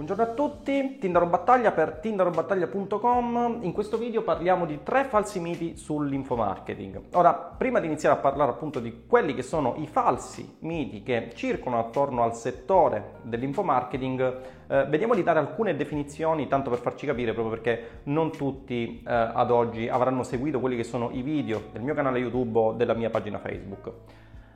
Buongiorno a tutti, Tindaro Battaglia per tindarobattaglia.com. In questo video parliamo di tre falsi miti sull'infomarketing. Ora, prima di iniziare a parlare appunto di quelli che sono i falsi miti che circolano attorno al settore dell'infomarketing, eh, vediamo di dare alcune definizioni, tanto per farci capire, proprio perché non tutti eh, ad oggi avranno seguito quelli che sono i video del mio canale YouTube o della mia pagina Facebook.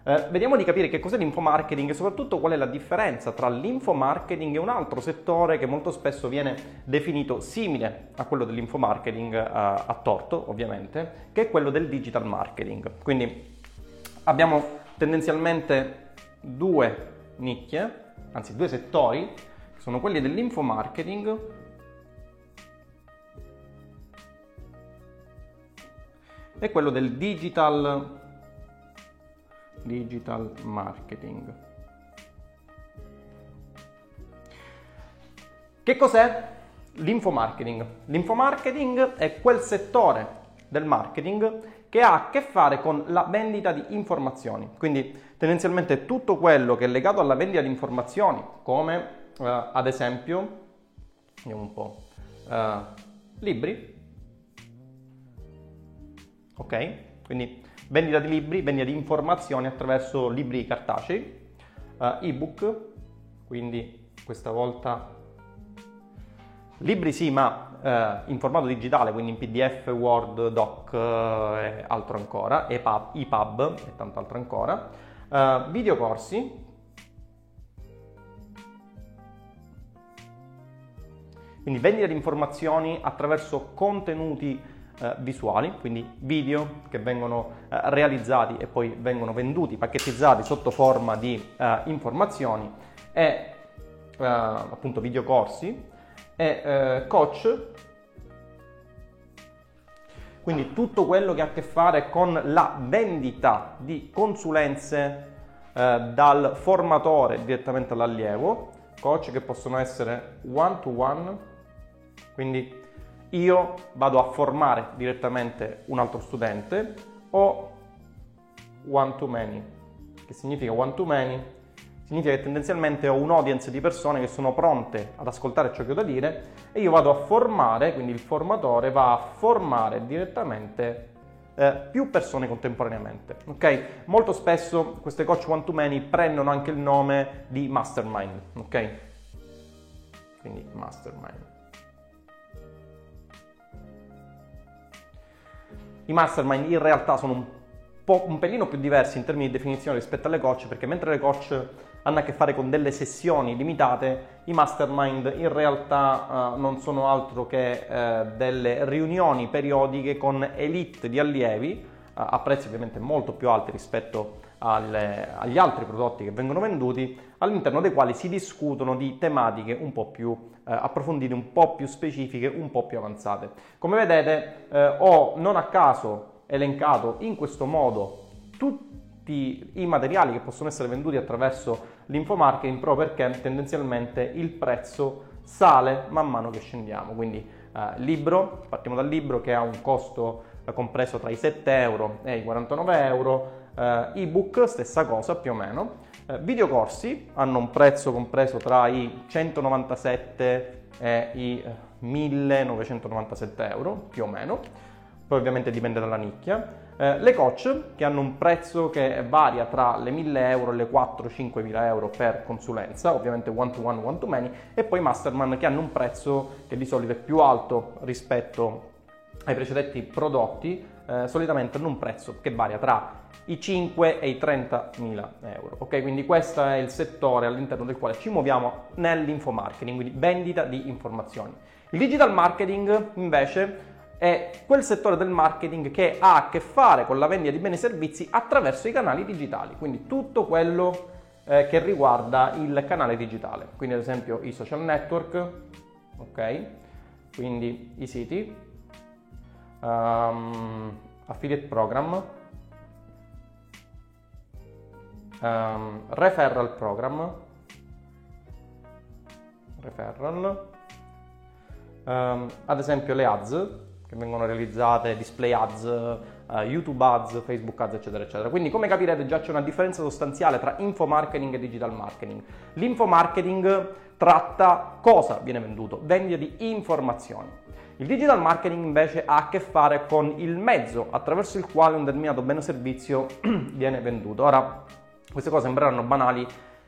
Eh, vediamo di capire che cos'è l'infomarketing e soprattutto qual è la differenza tra l'infomarketing e un altro settore che molto spesso viene definito simile a quello dell'infomarketing eh, a torto, ovviamente, che è quello del digital marketing. Quindi abbiamo tendenzialmente due nicchie, anzi due settori, che sono quelli dell'infomarketing e quello del digital marketing digital marketing. Che cos'è l'infomarketing? L'infomarketing è quel settore del marketing che ha a che fare con la vendita di informazioni. Quindi tendenzialmente tutto quello che è legato alla vendita di informazioni, come eh, ad esempio, vediamo un po', eh, libri, ok? Quindi vendita di libri, vendita di informazioni attraverso libri cartacei, uh, ebook, quindi questa volta libri sì, ma uh, in formato digitale, quindi in PDF, Word, Doc uh, e altro ancora, EPUB, EPUB e tanto altro ancora, videocorsi, quindi vendita di informazioni attraverso contenuti eh, visuali, quindi video che vengono eh, realizzati e poi vengono venduti, pacchettizzati sotto forma di eh, informazioni e eh, appunto videocorsi e eh, coach. Quindi tutto quello che ha a che fare con la vendita di consulenze eh, dal formatore direttamente all'allievo, coach che possono essere one to one, quindi io vado a formare direttamente un altro studente o one to many. Che significa one to many? Significa che tendenzialmente ho un audience di persone che sono pronte ad ascoltare ciò che ho da dire e io vado a formare, quindi il formatore va a formare direttamente eh, più persone contemporaneamente. Ok? Molto spesso queste coach one to many prendono anche il nome di mastermind. Ok? Quindi mastermind. I mastermind in realtà sono un, po', un pelino più diversi in termini di definizione rispetto alle coach, perché mentre le coach hanno a che fare con delle sessioni limitate, i mastermind in realtà uh, non sono altro che uh, delle riunioni periodiche con elite di allievi uh, a prezzi ovviamente molto più alti rispetto alle, agli altri prodotti che vengono venduti, all'interno dei quali si discutono di tematiche un po' più eh, approfondite, un po' più specifiche, un po' più avanzate. Come vedete eh, ho non a caso elencato in questo modo tutti i materiali che possono essere venduti attraverso l'infomarketing proprio perché tendenzialmente il prezzo sale man mano che scendiamo. Quindi eh, libro, partiamo dal libro che ha un costo eh, compreso tra i 7 euro e i 49 euro, ebook stessa cosa più o meno, eh, videocorsi hanno un prezzo compreso tra i 197 e i 1997 euro più o meno, poi ovviamente dipende dalla nicchia. Eh, le coach che hanno un prezzo che varia tra le 1000 euro e le 4-5 mila euro per consulenza, ovviamente one to one, one to many, e poi masterman che hanno un prezzo che di solito è più alto rispetto ai precedenti prodotti, eh, solitamente hanno un prezzo che varia tra i 5 e i 30 mila euro. Ok, quindi questo è il settore all'interno del quale ci muoviamo nell'infomarketing, quindi vendita di informazioni. Il digital marketing invece è quel settore del marketing che ha a che fare con la vendita di beni e servizi attraverso i canali digitali, quindi tutto quello eh, che riguarda il canale digitale, quindi ad esempio i social network, ok? Quindi i siti, um, affiliate program, um, referral program, referral, um, ad esempio le ads, che vengono realizzate, display ads, uh, YouTube ads, Facebook ads, eccetera, eccetera. Quindi come capirete già c'è una differenza sostanziale tra info marketing e digital marketing. L'info marketing tratta cosa viene venduto, vendita di informazioni. Il digital marketing invece ha a che fare con il mezzo attraverso il quale un determinato bene o servizio viene venduto. Ora, queste cose sembreranno banali,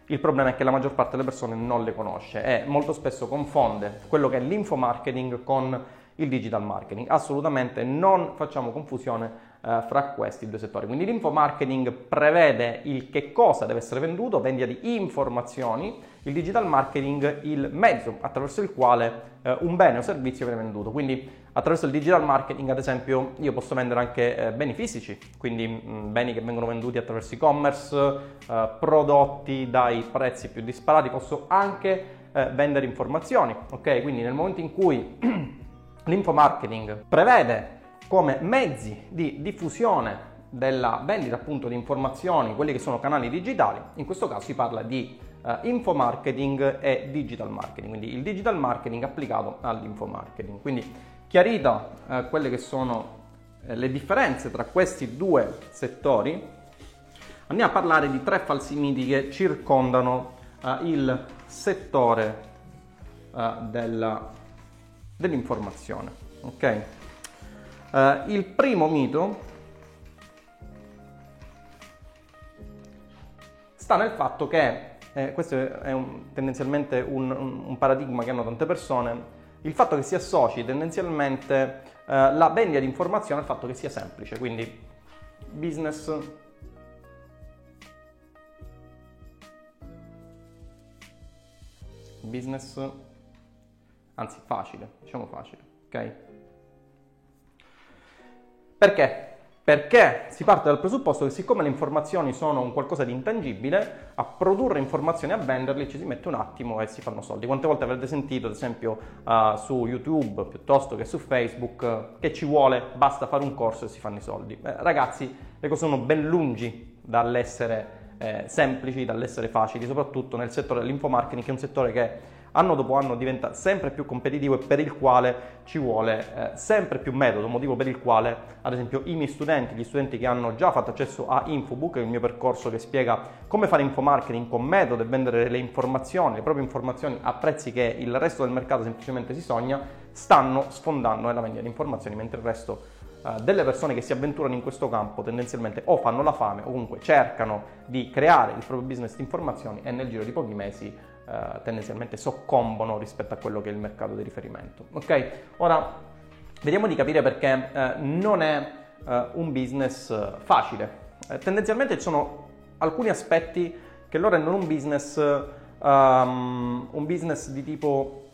il problema è che la maggior parte delle persone non le conosce e molto spesso confonde quello che è l'info marketing con il digital marketing. Assolutamente non facciamo confusione eh, fra questi due settori. Quindi l'info marketing prevede il che cosa deve essere venduto, vendita di informazioni, il digital marketing il mezzo attraverso il quale eh, un bene o servizio viene venduto. Quindi attraverso il digital marketing, ad esempio, io posso vendere anche eh, beni fisici, quindi mh, mm, beni che vengono venduti attraverso e-commerce, eh, prodotti dai prezzi più disparati, posso anche eh, vendere informazioni, ok? Quindi nel momento in cui l'info marketing prevede come mezzi di diffusione della vendita appunto di informazioni, quelli che sono canali digitali, in questo caso si parla di uh, info marketing e digital marketing, quindi il digital marketing applicato all'info marketing. Quindi chiarita uh, quelle che sono uh, le differenze tra questi due settori, andiamo a parlare di tre falsi miti che circondano il settore della, dell'informazione. Ok? Uh, il primo mito sta nel fatto che, eh, questo è un, tendenzialmente un, un, paradigma che hanno tante persone, il fatto che si associ tendenzialmente eh, la vendita di informazione al fatto che sia semplice, quindi business business anzi facile, diciamo facile, ok? Perché? Perché si parte dal presupposto che siccome le informazioni sono un qualcosa di intangibile, a produrre informazioni e a venderle ci si mette un attimo e si fanno soldi. Quante volte avrete sentito, ad esempio, uh, su YouTube piuttosto che su Facebook, che ci vuole, basta fare un corso e si fanno i soldi. Eh, ragazzi, le cose sono ben lungi dall'essere eh, semplici, dall'essere facili, soprattutto nel settore dell'infomarketing, che è un settore che anno dopo anno diventa sempre più competitivo e per il quale ci vuole eh, sempre più metodo, motivo per il quale ad esempio i miei studenti, gli studenti che hanno già fatto accesso a Infobook, il mio percorso che spiega come fare infomarketing con metodo e vendere le informazioni, le proprie informazioni a prezzi che il resto del mercato semplicemente si sogna, stanno sfondando nella vendita di informazioni, mentre il resto eh, delle persone che si avventurano in questo campo tendenzialmente o fanno la fame o comunque cercano di creare il proprio business di informazioni e nel giro di pochi mesi eh, tendenzialmente soccombono rispetto a quello che è il mercato di riferimento. Ok? Ora vediamo di capire perché eh, non è eh, un business eh, facile. Eh, tendenzialmente ci sono alcuni aspetti che lo rendono un business, um, un business di tipo,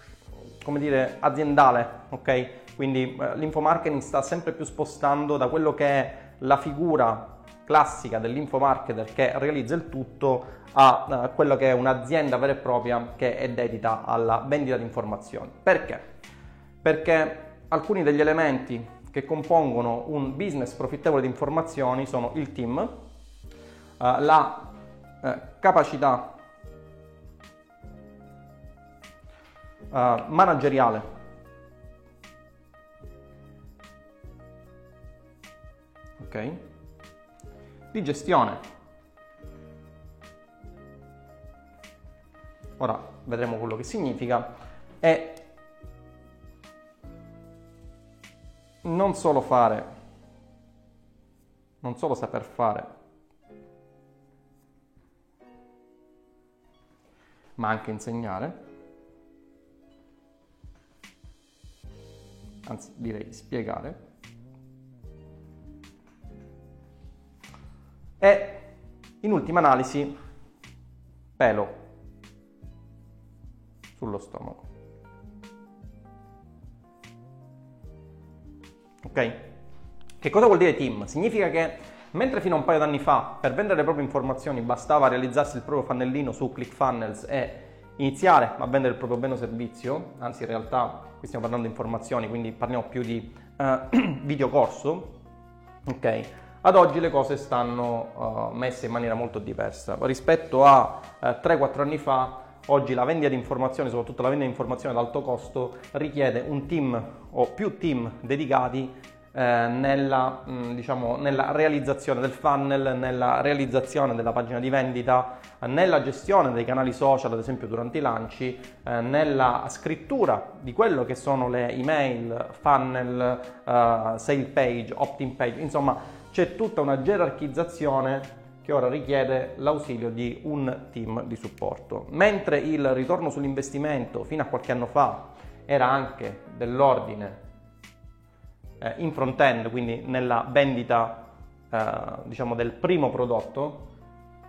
come dire, aziendale, ok? Quindi eh, l'infomarketing sta sempre più spostando da quello che è la figura classica dell'infomarketer che realizza il tutto a uh, quello che è un'azienda vera e propria che è dedita alla vendita di informazioni. Perché? Perché alcuni degli elementi che compongono un business profittevole di informazioni sono il team, uh, la uh, capacità manageriale ok? Di gestione. Ora vedremo quello che significa, è non solo fare, non solo saper fare, ma anche insegnare, anzi direi spiegare, e in ultima analisi pelo sullo stomaco. Ok? Che cosa vuol dire team? Significa che mentre fino a un paio d'anni fa per vendere le proprie informazioni bastava realizzarsi il proprio fannellino su ClickFunnels e iniziare a vendere il proprio bene o servizio, anzi in realtà qui stiamo parlando di informazioni, quindi parliamo più di uh, videocorso, ok? Ad oggi le cose stanno uh, messe in maniera molto diversa. Rispetto a uh, eh, 3-4 anni fa oggi la vendita di informazioni, soprattutto la vendita di informazioni ad alto costo, richiede un team o più team dedicati eh, nella, mh, mm, diciamo, nella, realizzazione del funnel, nella realizzazione della pagina di vendita, nella gestione dei canali social, ad esempio durante i lanci, nella scrittura di quello che sono le email, funnel, uh, sale page, opt-in page, insomma c'è tutta una gerarchizzazione che ora richiede l'ausilio di un team di supporto. Mentre il ritorno sull'investimento fino a qualche anno fa era anche dell'ordine eh, in front-end, quindi nella vendita eh, diciamo del primo prodotto,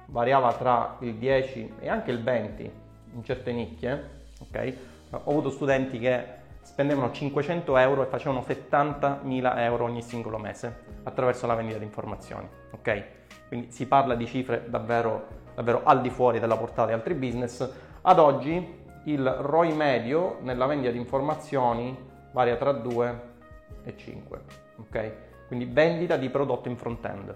variava tra il 10 e anche il 20 in certe nicchie. Okay? Ho avuto studenti che spendevano 500 euro e facevano 70.000 euro ogni singolo mese attraverso la vendita di informazioni. Okay? Quindi si parla di cifre davvero, davvero al di fuori della portata di altri business. Ad oggi il ROI medio nella vendita di informazioni varia tra 2 e 5. Ok? Quindi vendita di prodotto in front-end.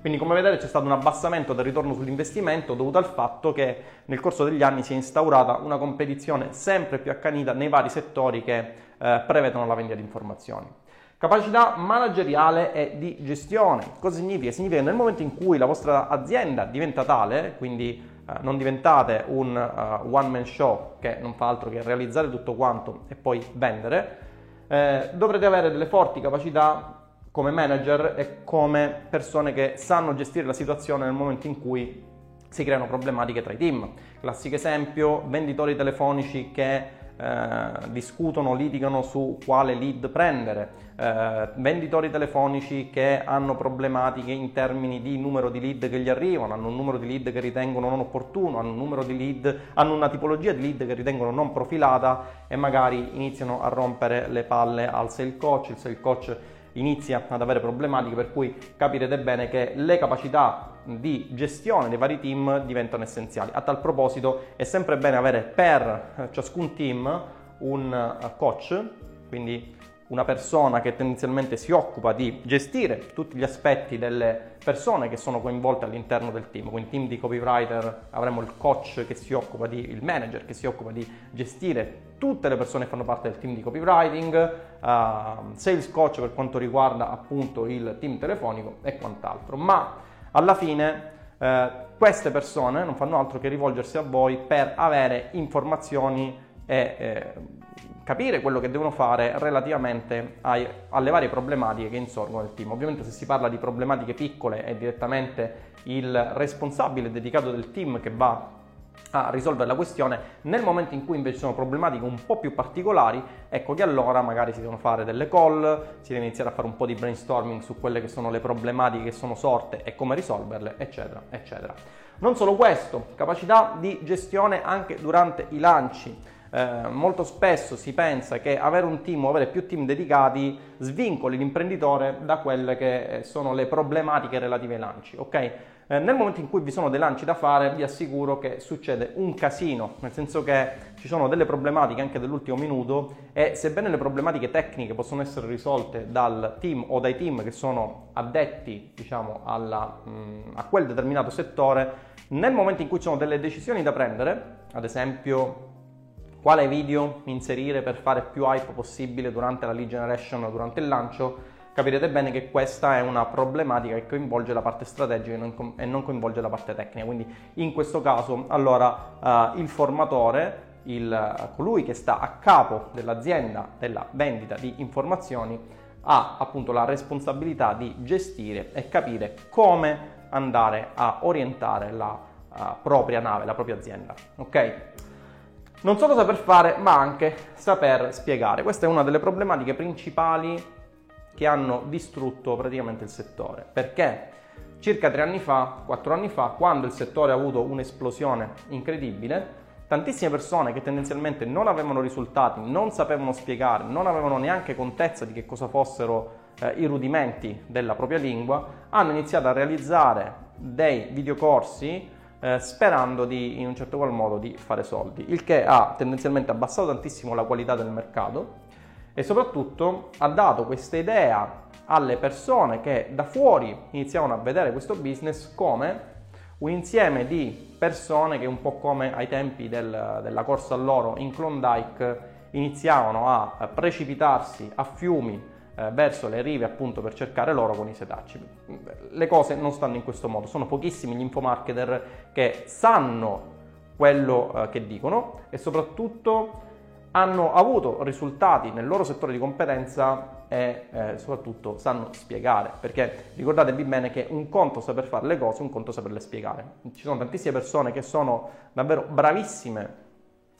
Quindi come vedete c'è stato un abbassamento del ritorno sull'investimento dovuto al fatto che nel corso degli anni si è instaurata una competizione sempre più accanita nei vari settori che eh, prevedono la vendita di informazioni. Capacità manageriale e di gestione. Cosa significa? Significa che nel momento in cui la vostra azienda diventa tale, quindi eh, non diventate un uh, one man show che non fa altro che realizzare tutto quanto e poi vendere, eh, dovrete avere delle forti capacità come manager e come persone che sanno gestire la situazione nel momento in cui si creano problematiche tra i team. Classico esempio, venditori telefonici che eh, discutono, litigano su quale lead prendere, eh, venditori telefonici che hanno problematiche in termini di numero di lead che gli arrivano, hanno un numero di lead che ritengono non opportuno, hanno un numero di lead, hanno una tipologia di lead che ritengono non profilata e magari iniziano a rompere le palle al sale coach, il sale coach inizia ad avere problematiche per cui capirete bene che le capacità di gestione dei vari team diventano essenziali. A tal proposito è sempre bene avere per ciascun team un eh, coach, quindi una persona che tendenzialmente si occupa di gestire tutti gli aspetti delle persone che sono coinvolte all'interno del team. Quindi team di copywriter avremo il coach che si occupa di, il manager che si occupa di gestire tutte le persone che fanno parte del team di copywriting, uh, sales coach per quanto riguarda appunto il team telefonico e quant'altro. Ma alla fine eh, queste persone non fanno altro che rivolgersi a voi per avere informazioni e eh, capire quello che devono fare relativamente ai, alle varie problematiche che insorgono nel team. Ovviamente se si parla di problematiche piccole è direttamente il responsabile dedicato del team che va a risolvere la questione. Nel momento in cui invece sono problematiche un po' più particolari, ecco che allora magari si devono fare delle call, si deve iniziare a fare un po' di brainstorming su quelle che sono le problematiche che sono sorte e come risolverle, eccetera, eccetera. Non solo questo, capacità di gestione anche durante i lanci eh, molto spesso si pensa che avere un team o avere più team dedicati svincoli l'imprenditore da quelle che eh, sono le problematiche relative ai lanci, ok? Eh, nel momento in cui vi sono dei lanci da fare, vi assicuro che succede un casino, nel senso che ci sono delle problematiche anche dell'ultimo minuto e sebbene le problematiche tecniche possono essere risolte dal team o dai team che sono addetti, diciamo, alla, mh, mm, a quel determinato settore, nel momento in cui ci sono delle decisioni da prendere, ad esempio quale video inserire per fare più hype possibile durante la lead generation, durante il lancio, capirete bene che questa è una problematica che coinvolge la parte strategica e non coinvolge la parte tecnica. Quindi in questo caso, allora, uh, il formatore, il, colui che sta a capo dell'azienda della vendita di informazioni, ha appunto la responsabilità di gestire e capire come andare a orientare la uh, propria nave, la propria azienda. Ok? Non solo saper fare, ma anche saper spiegare. Questa è una delle problematiche principali che hanno distrutto praticamente il settore. Perché circa tre anni fa, quattro anni fa, quando il settore ha avuto un'esplosione incredibile, tantissime persone che tendenzialmente non avevano risultati, non sapevano spiegare, non avevano neanche contezza di che cosa fossero eh, i rudimenti della propria lingua, hanno iniziato a realizzare dei videocorsi eh, sperando di, in un certo qual modo di fare soldi, il che ha tendenzialmente abbassato tantissimo la qualità del mercato e soprattutto ha dato questa idea alle persone che da fuori iniziavano a vedere questo business come un insieme di persone che un po' come ai tempi del, della corsa all'oro in Klondike iniziavano a precipitarsi a fiumi eh, verso le rive appunto per cercare l'oro con i setacci. Le cose non stanno in questo modo, sono pochissimi gli infomarketer che sanno quello eh, che dicono e soprattutto hanno avuto risultati nel loro settore di competenza e eh, soprattutto sanno spiegare, perché ricordatevi bene che un conto saper fare le cose, un conto saperle spiegare. Ci sono tantissime persone che sono davvero bravissime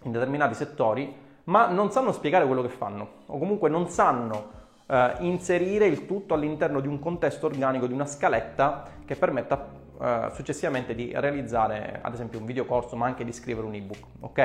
in determinati settori, ma non sanno spiegare quello che fanno o comunque non sanno eh, inserire il tutto all'interno di un contesto organico, di una scaletta che permetta eh, successivamente di realizzare ad esempio un videocorso, ma anche di scrivere un ebook. Ok?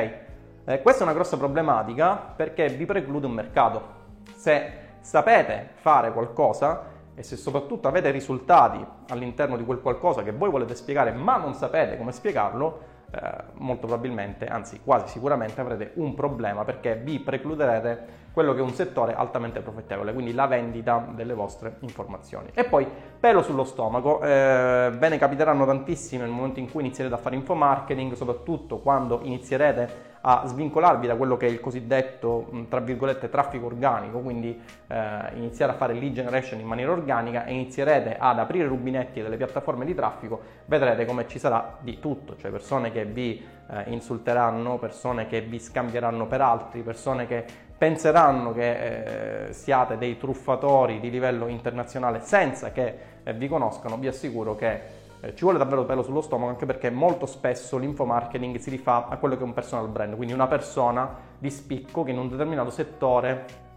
Eh, questa è una grossa problematica perché vi preclude un mercato. Se sapete fare qualcosa e se soprattutto avete risultati all'interno di quel qualcosa che voi volete spiegare ma non sapete come spiegarlo, eh, molto probabilmente, anzi quasi sicuramente avrete un problema perché vi precluderete quello che è un settore altamente profittevole, quindi la vendita delle vostre informazioni. E poi pelo sullo stomaco, eh, ve ne capiteranno tantissime nel momento in cui inizierete a fare infomarketing, soprattutto quando inizierete a svincolarvi da quello che è il cosiddetto, tra virgolette, traffico organico, quindi eh, iniziare a fare lead generation in maniera organica e inizierete ad aprire i rubinetti delle piattaforme di traffico, vedrete come ci sarà di tutto, cioè persone che vi eh, insulteranno, persone che vi scambieranno per altri, persone che penseranno che eh, siate dei truffatori di livello internazionale senza che eh, vi conoscano, vi assicuro che eh, ci vuole davvero pelo sullo stomaco anche perché molto spesso l'infomarketing si rifà a quello che è un personal brand, quindi una persona di spicco che in un determinato settore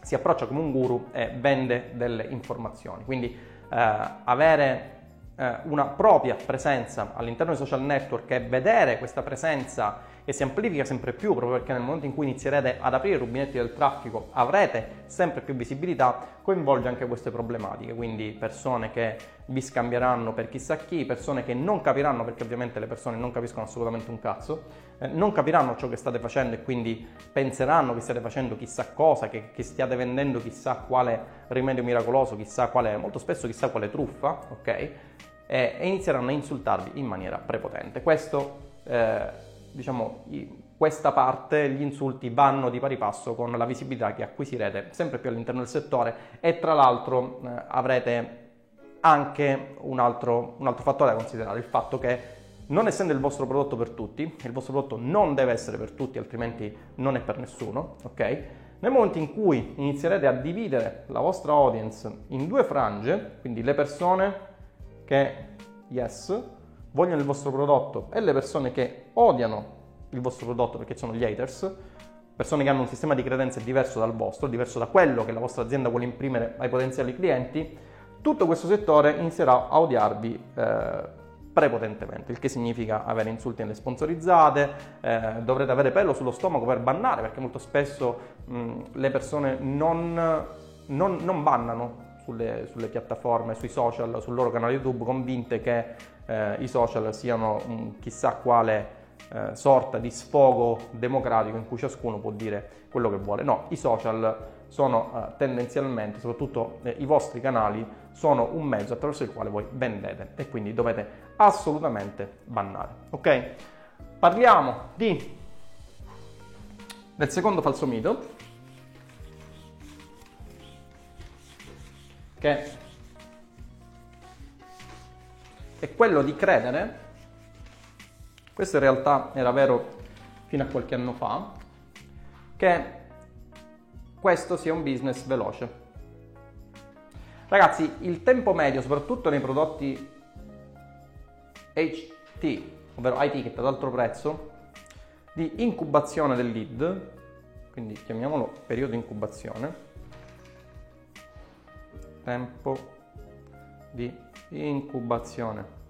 si approccia come un guru e vende delle informazioni. Quindi eh, avere eh, una propria presenza all'interno dei social network e vedere questa presenza che si amplifica sempre più proprio perché nel momento in cui inizierete ad aprire i rubinetti del traffico avrete sempre più visibilità, coinvolge anche queste problematiche, quindi persone che vi scambieranno per chissà chi, persone che non capiranno perché ovviamente le persone non capiscono assolutamente un cazzo, eh, non capiranno ciò che state facendo e quindi penseranno che stiate facendo chissà cosa, che, che stiate vendendo chissà quale rimedio miracoloso, chissà quale, molto spesso chissà quale truffa, ok? E, e inizieranno a insultarvi in maniera prepotente. Questo eh, diciamo, questa parte, gli insulti vanno di pari passo con la visibilità che acquisirete sempre più all'interno del settore e tra l'altro eh, avrete anche un altro, un altro fattore da considerare, il fatto che non essendo il vostro prodotto per tutti, il vostro prodotto non deve essere per tutti, altrimenti non è per nessuno, ok? Nel momento in cui inizierete a dividere la vostra audience in due frange, quindi le persone che, yes, vogliono il vostro prodotto e le persone che odiano il vostro prodotto perché sono gli haters, persone che hanno un sistema di credenze diverso dal vostro, diverso da quello che la vostra azienda vuole imprimere ai potenziali clienti, tutto questo settore inizierà a odiarvi eh, prepotentemente, il che significa avere insulti nelle sponsorizzate, eh, dovrete avere pelo sullo stomaco per bannare, perché molto spesso mh, le persone non, non, non bannano sulle, sulle, piattaforme, sui social, sul loro canale YouTube, convinte che eh, i social siano un chissà quale eh, sorta di sfogo democratico in cui ciascuno può dire quello che vuole. No, i social sono eh, tendenzialmente, soprattutto eh, i vostri canali, sono un mezzo attraverso il quale voi vendete e quindi dovete assolutamente bannare. Ok? Parliamo di, del secondo falso mito che è quello di credere, questo in realtà era vero fino a qualche anno fa, che questo sia un business veloce. Ragazzi, il tempo medio, soprattutto nei prodotti HT, ovvero IT che ad altro prezzo, di incubazione del lead, quindi chiamiamolo periodo incubazione, tempo di incubazione.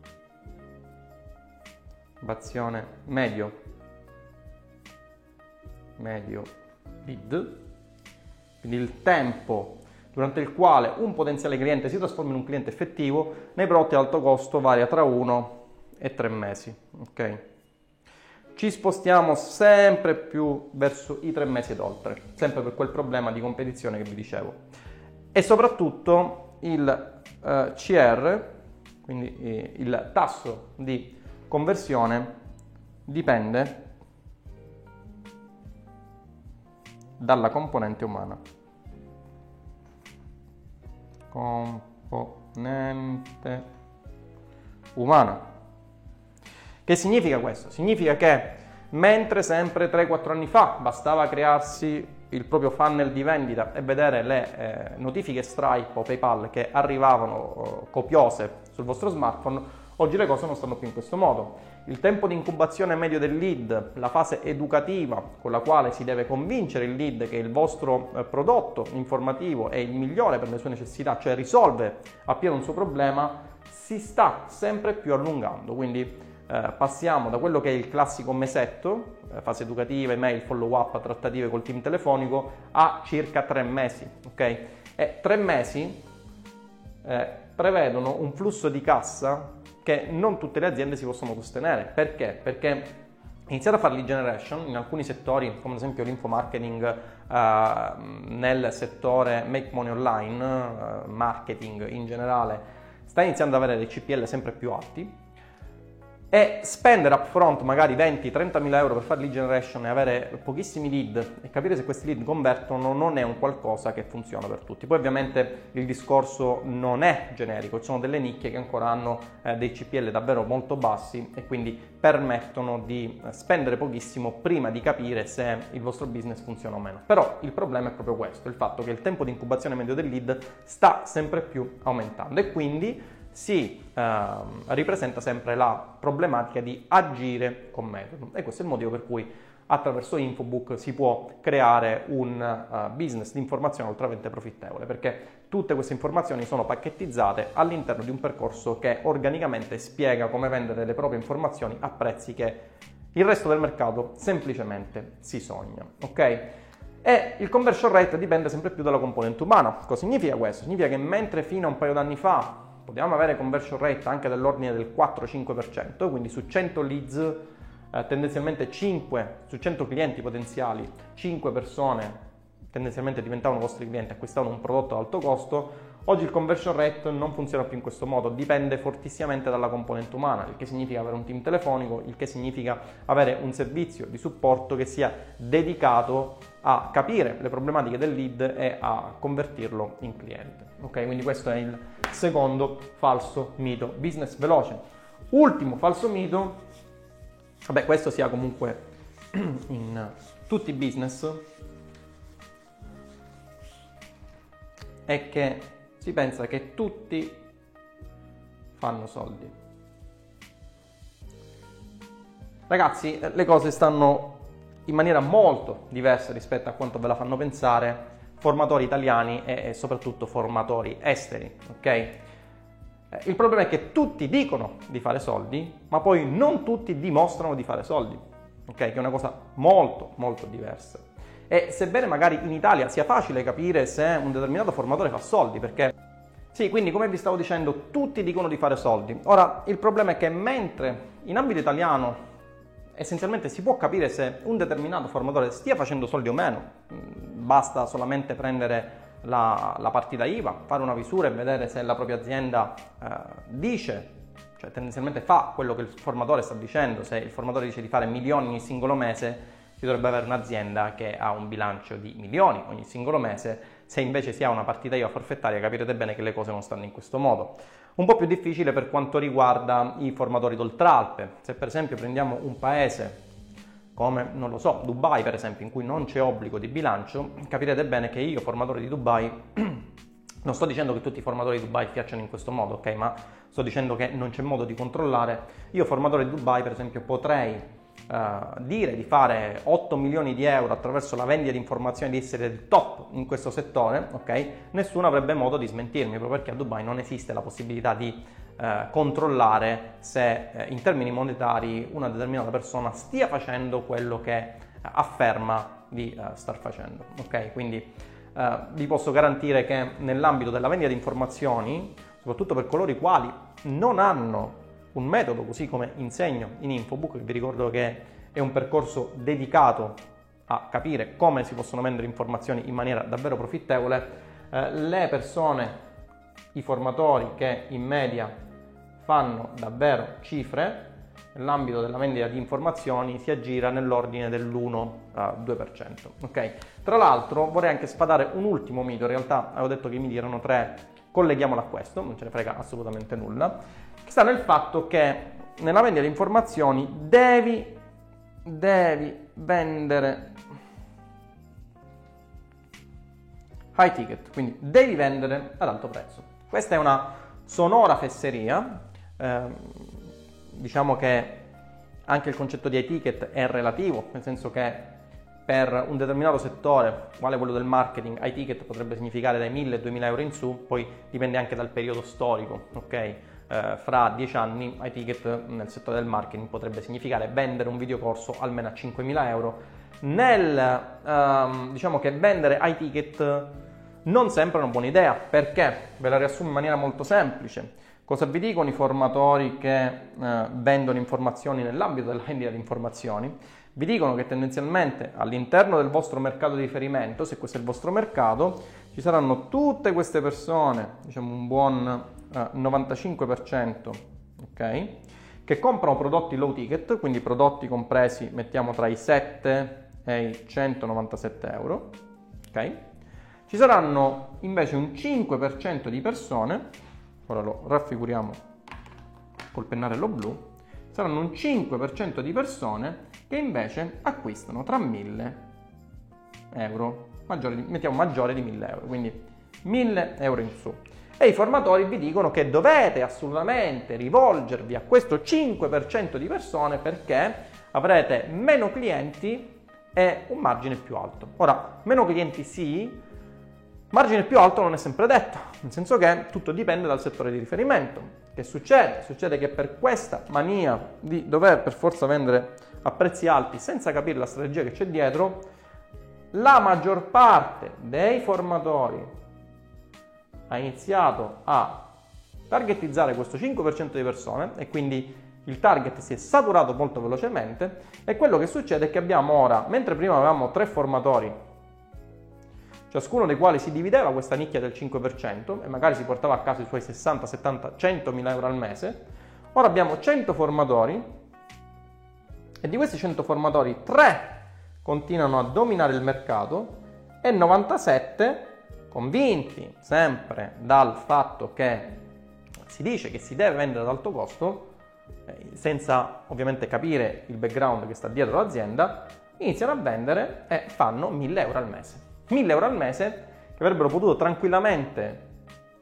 Incubazione medio. Medio lead. Quindi il tempo durante il quale un potenziale cliente si trasforma in un cliente effettivo nei prodotti ad alto costo varia tra 1 e 3 mesi. Ok? Ci spostiamo sempre più verso i 3 mesi ed oltre, sempre per quel problema di competizione che vi dicevo e soprattutto il eh, CR, quindi eh, il tasso di conversione dipende dalla componente umana. Componente umana. Che significa questo? Significa che mentre sempre 3-4 anni fa bastava crearsi il proprio funnel di vendita e vedere le eh, notifiche Stripe o PayPal che arrivavano eh, copiose sul vostro smartphone, oggi le cose non stanno più in questo modo. Il tempo di incubazione medio del lead, la fase educativa con la quale si deve convincere il lead che il vostro eh, prodotto informativo è il migliore per le sue necessità, cioè risolve appieno un suo problema, si sta sempre più allungando. Quindi eh, passiamo da quello che è il classico mesetto, eh, fase educativa, email, follow up, trattative col team telefonico, a circa tre mesi. Ok? E tre mesi eh, prevedono un flusso di cassa che non tutte le aziende si possono sostenere. Perché? Perché iniziare a fare lead generation in alcuni settori, come ad esempio l'infomarketing uh, nel settore make money online, uh, marketing in generale, sta iniziando ad avere dei CPL sempre più alti e spendere upfront magari 20-30 mila euro per fare lead generation e avere pochissimi lead e capire se questi lead convertono non è un qualcosa che funziona per tutti. Poi ovviamente il discorso non è generico, ci sono delle nicchie che ancora hanno eh, dei CPL davvero molto bassi e quindi permettono di eh, spendere pochissimo prima di capire se il vostro business funziona o meno. Però il problema è proprio questo, il fatto che il tempo di incubazione medio del lead sta sempre più aumentando e quindi si eh, ripresenta sempre la problematica di agire con metodo e questo è il motivo per cui attraverso Infobook si può creare un uh, business di informazione ultramente profittevole perché tutte queste informazioni sono pacchettizzate all'interno di un percorso che organicamente spiega come vendere le proprie informazioni a prezzi che il resto del mercato semplicemente si sogna, ok? E il conversion rate dipende sempre più dalla componente umana. Cosa significa questo? Significa che mentre fino a un paio d'anni fa Potevamo avere conversion rate anche dell'ordine del 4-5%, quindi su 100 leads eh, tendenzialmente 5, su 100 clienti potenziali, 5 persone tendenzialmente diventavano vostri clienti, acquistavano un prodotto ad alto costo, Oggi il conversion rate non funziona più in questo modo, dipende fortissimamente dalla componente umana, il che significa avere un team telefonico, il che significa avere un servizio di supporto che sia dedicato a capire le problematiche del lead e a convertirlo in cliente. Ok, quindi questo è il secondo falso mito, business veloce. Ultimo falso mito, vabbè questo sia comunque in tutti i business, è che si pensa che tutti fanno soldi. Ragazzi, le cose stanno in maniera molto diversa rispetto a quanto ve la fanno pensare formatori italiani e soprattutto formatori esteri, ok? Eh, il problema è che tutti dicono di fare soldi, ma poi non tutti dimostrano di fare soldi, ok? Che è una cosa molto molto diversa. E sebbene magari in Italia sia facile capire se un determinato formatore fa soldi, perché sì, quindi come vi stavo dicendo, tutti dicono di fare soldi. Ora, il problema è che mentre in ambito italiano essenzialmente si può capire se un determinato formatore stia facendo soldi o meno, mm, basta solamente prendere la, la partita IVA, fare una visura e vedere se la propria azienda eh, dice cioè tendenzialmente fa quello che il formatore sta dicendo, se il formatore dice di fare milioni ogni singolo mese, si dovrebbe avere un'azienda che ha un bilancio di milioni ogni singolo mese, se invece si ha una partita IVA forfettaria capirete bene che le cose non stanno in questo modo. Un po' più difficile per quanto riguarda i formatori d'oltralpe, se per esempio prendiamo un paese come, non lo so, Dubai per esempio, in cui non c'è obbligo di bilancio, capirete bene che io, formatore di Dubai, non sto dicendo che tutti i formatori di Dubai piacciono in questo modo, ok? Ma sto dicendo che non c'è modo di controllare. Io, formatore di Dubai, per esempio, potrei Uh, dire di fare 8 milioni di euro attraverso la vendita di informazioni di essere il top in questo settore, ok? Nessuno avrebbe modo di smentirmi, proprio perché a Dubai non esiste la possibilità di uh, controllare se uh, in termini monetari una determinata persona stia facendo quello che afferma di star facendo, ok? Quindi vi posso garantire che nell'ambito della vendita di informazioni, soprattutto per coloro i quali non hanno un metodo, così come insegno in Infobook, vi ricordo che è un percorso dedicato a capire come si possono vendere informazioni in maniera davvero profittevole, eh, le persone, i formatori che in media fanno davvero cifre, nell'ambito della vendita di informazioni si aggira nell'ordine dell'1-2%. Ok? Tra l'altro vorrei anche sfatare un ultimo mito, in realtà avevo detto che i miti erano tre, colleghiamolo a questo, non ce ne frega assolutamente nulla, che sta nel fatto che nella vendita di informazioni devi, devi vendere high ticket, quindi devi vendere ad alto prezzo. Questa è una sonora fesseria, eh, diciamo che anche il concetto di high ticket è relativo, nel senso che per un determinato settore, quale quello del marketing, high ticket potrebbe significare dai 1000-2000 euro in su, poi dipende anche dal periodo storico, ok? Eh, fra 10 anni high ticket nel settore del marketing potrebbe significare vendere un videocorso almeno a 5.000 euro. Nel, ehm, diciamo che vendere high ticket non sempre è una buona idea, perché? Ve la riassumo in maniera molto semplice. Cosa vi dicono i formatori che eh, vendono informazioni nell'ambito della vendita di informazioni? Vi dicono che tendenzialmente all'interno del vostro mercato di riferimento, se questo è il vostro mercato, ci saranno tutte queste persone, diciamo un buon eh, 95%, ok? Che comprano prodotti low ticket, quindi prodotti compresi, mettiamo tra i 7 e i 197 euro, ok? Ci saranno invece un 5% di persone, ora lo raffiguriamo col pennarello blu, saranno un 5% di persone che invece acquistano tra 1000 euro, maggiore, mettiamo maggiore di 1000 euro, quindi 1000 euro in su. E i formatori vi dicono che dovete assolutamente rivolgervi a questo 5% di persone perché avrete meno clienti e un margine più alto. Ora, meno clienti sì, Margine più alto non è sempre detto, nel senso che tutto dipende dal settore di riferimento. Che succede? Succede che per questa mania di dover per forza vendere a prezzi alti senza capire la strategia che c'è dietro, la maggior parte dei formatori ha iniziato a targetizzare questo 5% di persone e quindi il target si è saturato molto velocemente e quello che succede è che abbiamo ora, mentre prima avevamo tre formatori ciascuno dei quali si divideva questa nicchia del 5% e magari si portava a casa i suoi 60, 70, 100 mila euro al mese. Ora abbiamo 100 formatori e di questi 100 formatori 3 continuano a dominare il mercato e 97 convinti sempre dal fatto che si dice che si deve vendere ad alto costo, eh, senza ovviamente capire il background che sta dietro l'azienda, iniziano a vendere e fanno 1000 euro al mese. 1000 euro al mese che avrebbero potuto tranquillamente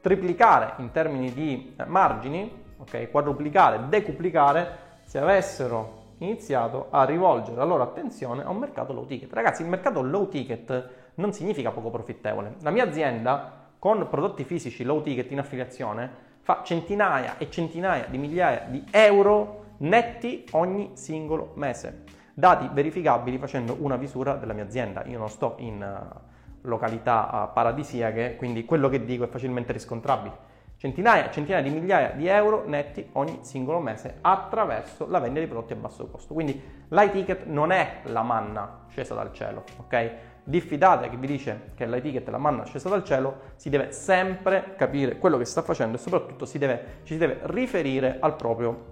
triplicare in termini di eh, margini, okay, quadruplicare, decuplicare se avessero iniziato a rivolgere la loro attenzione a un mercato low ticket. Ragazzi, il mercato low ticket non significa poco profittevole. La mia azienda con prodotti fisici low ticket in affiliazione fa centinaia e centinaia di migliaia di euro netti ogni singolo mese. Dati verificabili facendo una visura della mia azienda. Io non sto in uh, località paradisiache, quindi quello che dico è facilmente riscontrabile. Centinaia centinaia di migliaia di euro netti ogni singolo mese attraverso la vendita di prodotti a basso costo. Quindi l'iTicket non è la manna scesa dal cielo, ok? Diffidate che vi dice che l'iTicket è la manna scesa dal cielo, si deve sempre capire quello che sta facendo e soprattutto si deve, ci si deve riferire al proprio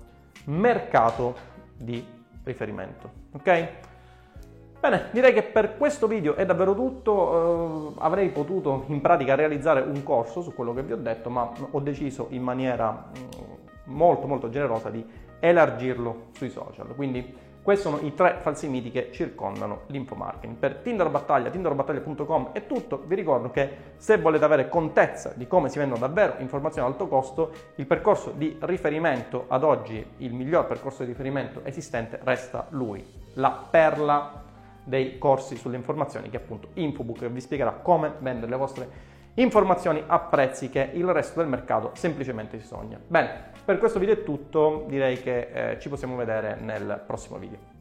mercato di riferimento, ok? Bene, direi che per questo video è davvero tutto, eh, avrei potuto in pratica realizzare un corso su quello che vi ho detto, ma ho deciso in maniera mm, molto molto generosa di elargirlo sui social. Quindi questi sono i tre falsi miti che circondano l'infomarketing. Per Tinder Battaglia, tinderbattaglia.com è tutto. Vi ricordo che se volete avere contezza di come si vendono davvero informazioni ad alto costo, il percorso di riferimento ad oggi, il miglior percorso di riferimento esistente, resta lui, la perla dei corsi sulle informazioni che appunto Infobook vi spiegherà come vendere le vostre informazioni a prezzi che il resto del mercato semplicemente si sogna. Bene, per questo video è tutto, direi che eh, ci possiamo vedere nel prossimo video.